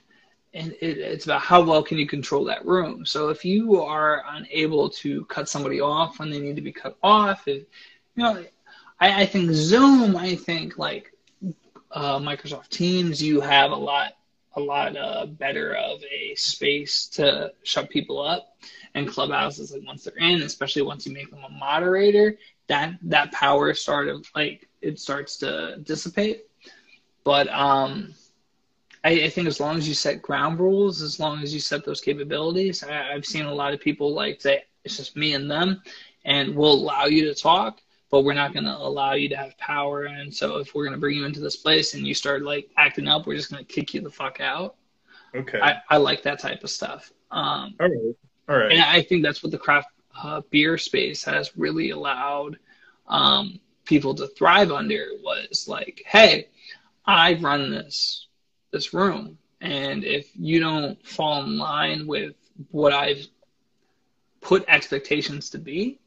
And it, it's about how well can you control that room. So if you are unable to cut somebody off when they need to be cut off, if, you know, I, I think Zoom. I think like uh, Microsoft Teams, you have a lot a lot uh, better of a space to shut people up. And clubhouses like once they're in especially once you make them a moderator that that power sort of like it starts to dissipate. But um I, I, think as long as you set ground rules as long as you set those capabilities I, i've seen a lot of people like say it's just me and them and we'll allow you to talk but we're not going to allow you to have power. And so if we're going to bring you into this place and you start like acting up we're just going to kick you the fuck out. Okay. I, I like that type of stuff. Um, all right. All right. And I think that's what the craft uh, beer space has really allowed um, people to thrive under was like, hey, I run this this room, and if you don't fall in line with what I've put expectations to be,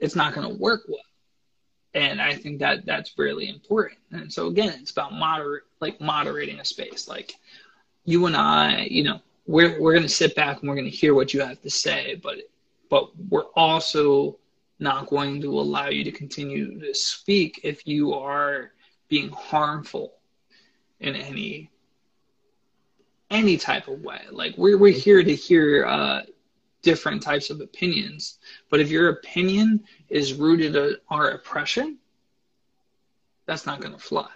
it's not going to work well. And I think that that's really important. And so again, it's about moderate, like moderating a space. Like you and I, you know, we're we're going to sit back and we're going to hear what you have to say, but but we're also not going to allow you to continue to speak if you are being harmful in any any type of way. Like we're we're here to hear uh, different types of opinions, but if your opinion is rooted in our oppression, that's not going to fly.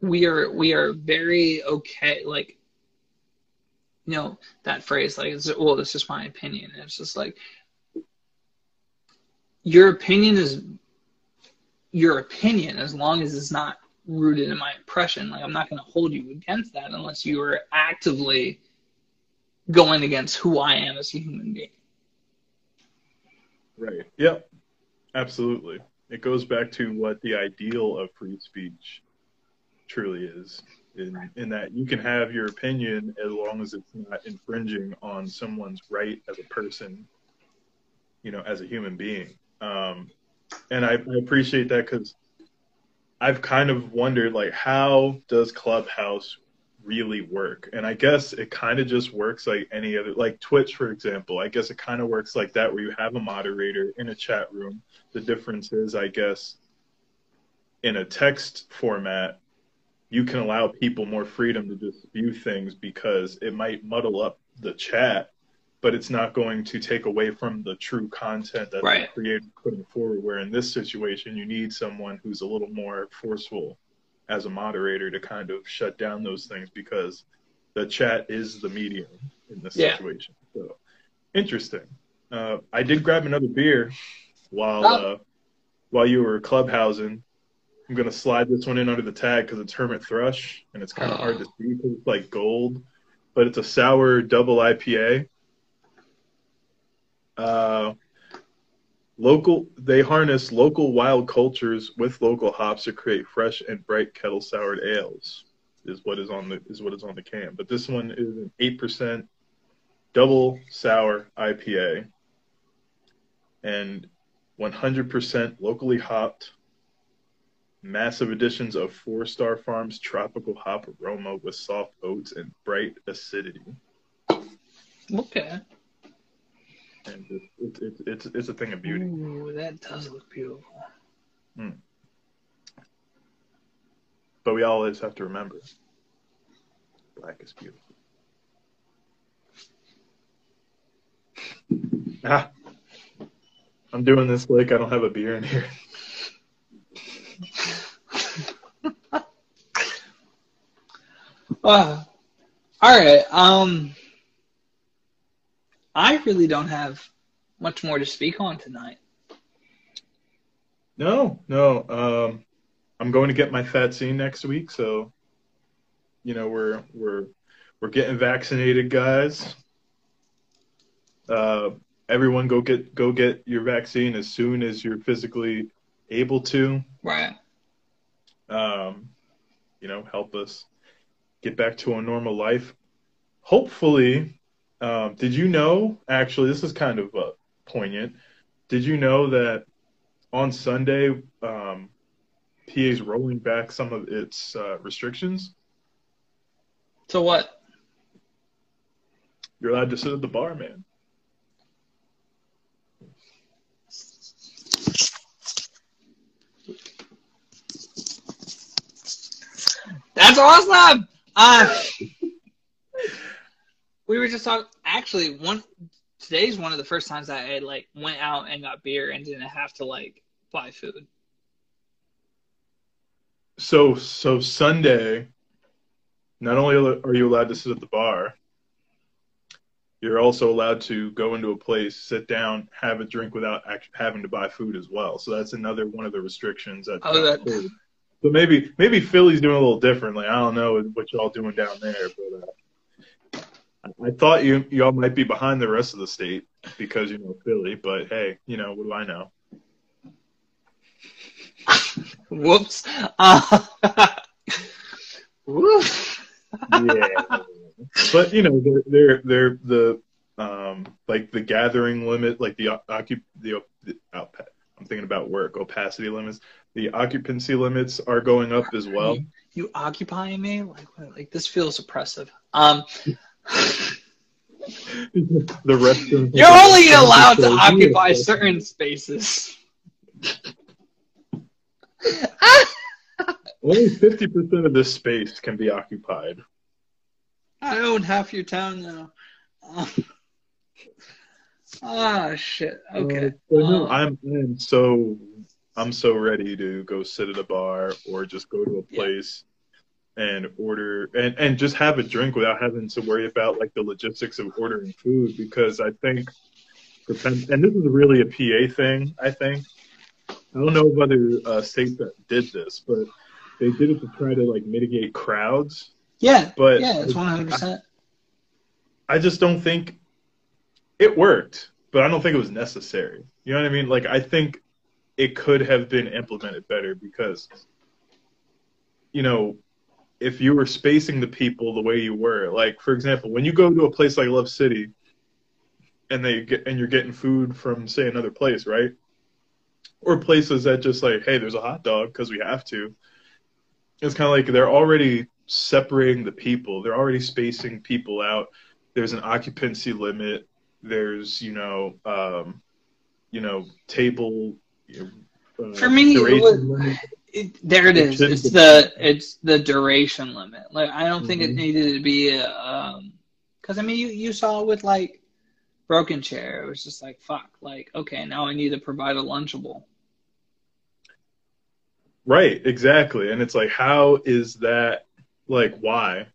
We are we are very okay. Like you know that phrase like well this is my opinion and it's just like your opinion is your opinion as long as it's not rooted in my oppression. Like I'm not going to hold you against that unless you are actively going against who I am as a human being. Right. Yep. Absolutely. It goes back to what the ideal of free speech truly is. In, in that you can have your opinion as long as it's not infringing on someone's right as a person, you know, as a human being. Um, and I, I appreciate that because I've kind of wondered, like, how does Clubhouse really work? And I guess it kind of just works like any other, like Twitch, for example. I guess it kind of works like that, where you have a moderator in a chat room. The difference is, I guess, in a text format, you can allow people more freedom to just view things because it might muddle up the chat, but it's not going to take away from the true content that Right. the creator is putting forward. Where in this situation, you need someone who's a little more forceful as a moderator to kind of shut down those things because the chat is the medium in this Yeah. situation. So interesting. Uh, I did grab another beer while Oh. uh, while you were clubhousing. I'm gonna slide this one in under the tag because it's Hermit Thrush and it's kind of Oh. hard to see because it's like gold, but it's a sour double IPA. Uh, local, they harness local wild cultures with local hops to create fresh and bright kettle soured ales. Is what is on the is what is on the can. But this one is an eight percent double sour IPA and 100% locally hopped massive additions of Four Star Farms tropical hop aroma with soft oats and bright acidity. Okay. And it's it's it's, it's, it's a thing of beauty. Ooh, that does look beautiful. But we always have to remember, black is beautiful. Ah, I'm doing this like I don't have a beer in here. Uh, all right. Um, I really don't have much more to speak on tonight. No, no. Um, I'm going to get my vaccine next week, so you know we're we're we're getting vaccinated, guys. Uh, everyone, go get go get your vaccine as soon as you're physically able to. Right. Um, you know, help us get back to a normal life. Hopefully, um, did you know? Actually, this is kind of uh, poignant. Did you know that on Sunday, um, PA is rolling back some of its uh, restrictions? So what? You're allowed to sit at the bar, man. That's awesome. Uh, we were just talking. Actually, one today's one of the first times that I like went out and got beer and didn't have to like buy food. So, so Sunday, not only are you allowed to sit at the bar, you're also allowed to go into a place, sit down, have a drink without having to buy food as well. So that's another one of the restrictions that. Oh, that- So maybe maybe Philly's doing a little differently. I don't know what y'all doing down there, but uh, I- thought you y'all might be behind the rest of the state because you know Philly. But hey, you know what do I know? Whoops. Uh, woof. yeah. but you know, they're they're they're the um like the gathering limit, like the occup the, the outpa- I'm thinking about work opacity limits. The occupancy limits are going up as well. You, you occupying me? Like, like this feels oppressive. Um, the restroom. you're only allowed to occupy certain spaces. Only fifty percent of this space can be occupied. I own half your town now. Uh, Ah, shit. Okay. Uh, no, I'm, I'm so I'm so ready to go sit at a bar or just go to a Yeah. And order and, and just have a drink without having to worry about like the logistics of ordering food because I think depend- and this is really a PA thing, I think. I don't know of other uh, states that did this, but they did it to try to like mitigate crowds. Yeah, But- yeah, it's one hundred percent. I just don't think it worked, but I don't think it was necessary. You know what I mean? Like I think it could have been implemented better because you know, if you were spacing the people the way you were, like for example, when you go to a place like Love City and they get and you're getting food from say another place, right? Or places that just like, hey, there's a hot dog because we have to. It's kind of like they're already separating the people. They're already spacing people out there's an occupancy limit. There's you know um, you know table. You know, uh, For me, it duration was-. It, there it It is. It's the it's the duration limit. Like I don't think it Mhm. needed to be a, um because I mean you you saw with like broken chair it was just like fuck like okay now I need to provide a lunchable. Right, exactly. And it's like, how is that? Like, why?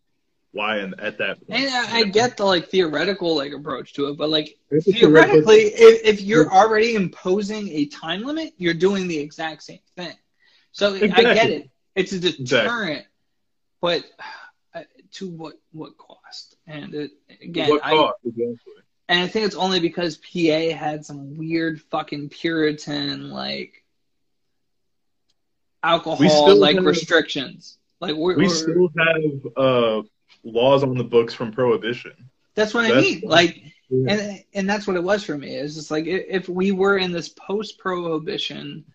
Why? And at that point, And I, I get the like theoretical like approach to it, but like It's theoretically, if, if you're already imposing a time limit, you're doing the exact same thing. So I get it. It's a deterrent, but uh, to what what cost? And it, again, what I, cost? Exactly. and I think it's only because PA had some weird fucking Puritan like alcohol like have- restrictions. Like we're, We we're- still have uh, laws on the books from prohibition. that's what I that's- mean. Like Yeah. and and that's what it was for me. It's just like if we were in this post-prohibition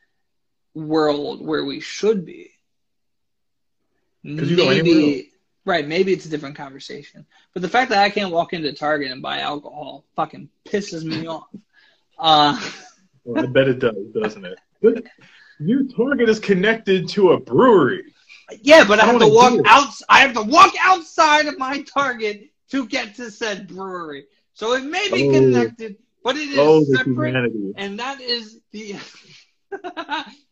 world where we should be, 'Cause you go anywhere maybe right, maybe it's a different conversation. But the fact that I can't walk into Target and buy alcohol fucking pisses me off. Uh, Well, I bet it does, doesn't it? But your Target is connected to a brewery. yeah, but I I have to walk out. I have to walk outside of my Target to get to said brewery. So it may be Oh. connected, but it is Oh, separate. and that is the.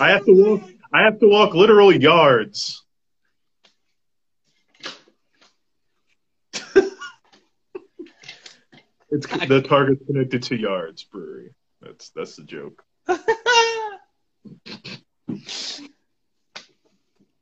I have to walk. I have to walk literal yards. it's the Target's connected to Yards Brewery. That's that's the joke.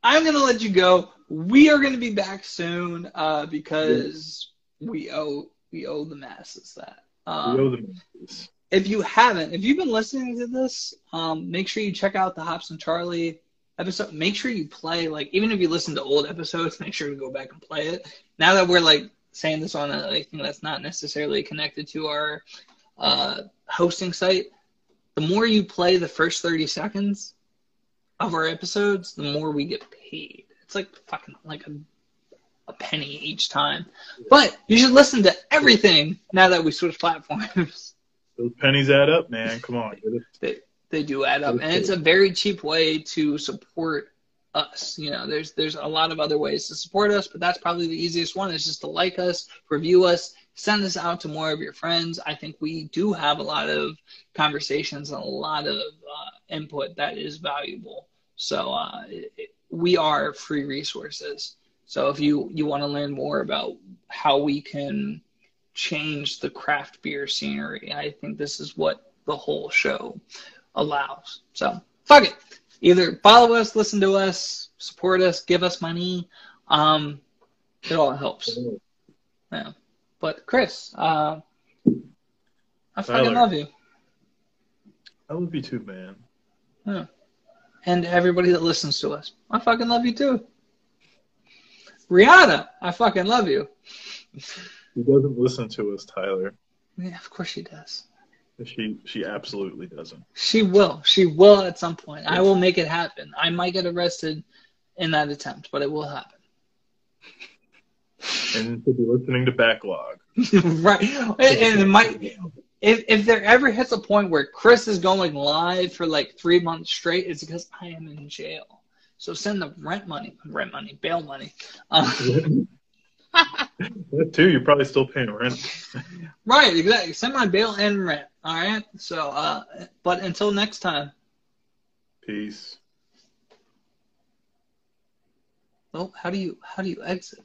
I'm gonna let you go. We are gonna be back soon uh, because we owe we owe the masses that. Um, we owe the masses. If you haven't, if you've been listening to this, um, make sure you check out the Hops and Charlie episode. Make sure you play like even if you listen to old episodes, make sure to go back and play it. Now that we're like saying this on a thing that's not necessarily connected to our uh, hosting site, the more you play the first thirty seconds of our episodes, the more we get paid. It's like fucking like a a penny each time. But you should listen to everything now that we switch platforms. Those pennies add up, man. Come on. they they do add up, and it's a very cheap way to support us. You know, there's there's a lot of other ways to support us, but that's probably the easiest one. Is just to like us, review us, send us out to more of your friends. I think we do have a lot of conversations and a lot of uh, input that is valuable. So uh, it, we are free resources. So if you you want to learn more about how we can change the craft beer scenery, I think this is what the whole show allows. So fuck it. Either follow us, listen to us, support us, give us money. Um, it all helps. Yeah. But Chris, uh, I fucking Tyler. love you. I love you too, man. Yeah. And everybody that listens to us. I fucking love you too. Rihanna, I fucking love you. She doesn't listen to us, Tyler. Yeah, of course she does. She she absolutely doesn't. She will. She will at some point. I will make it happen. I might get arrested in that attempt, but it will happen. And she'll be listening to backlog. right. And and it might if if there ever hits a point where Chris is going live for like three months straight, it's because I am in jail. So send the rent money, rent money, bail money. Uh, that too, you're probably still paying rent. right, exactly. Send my bail and rent. All right. So, uh, but until next time. Peace. Oh, how do you how do you exit?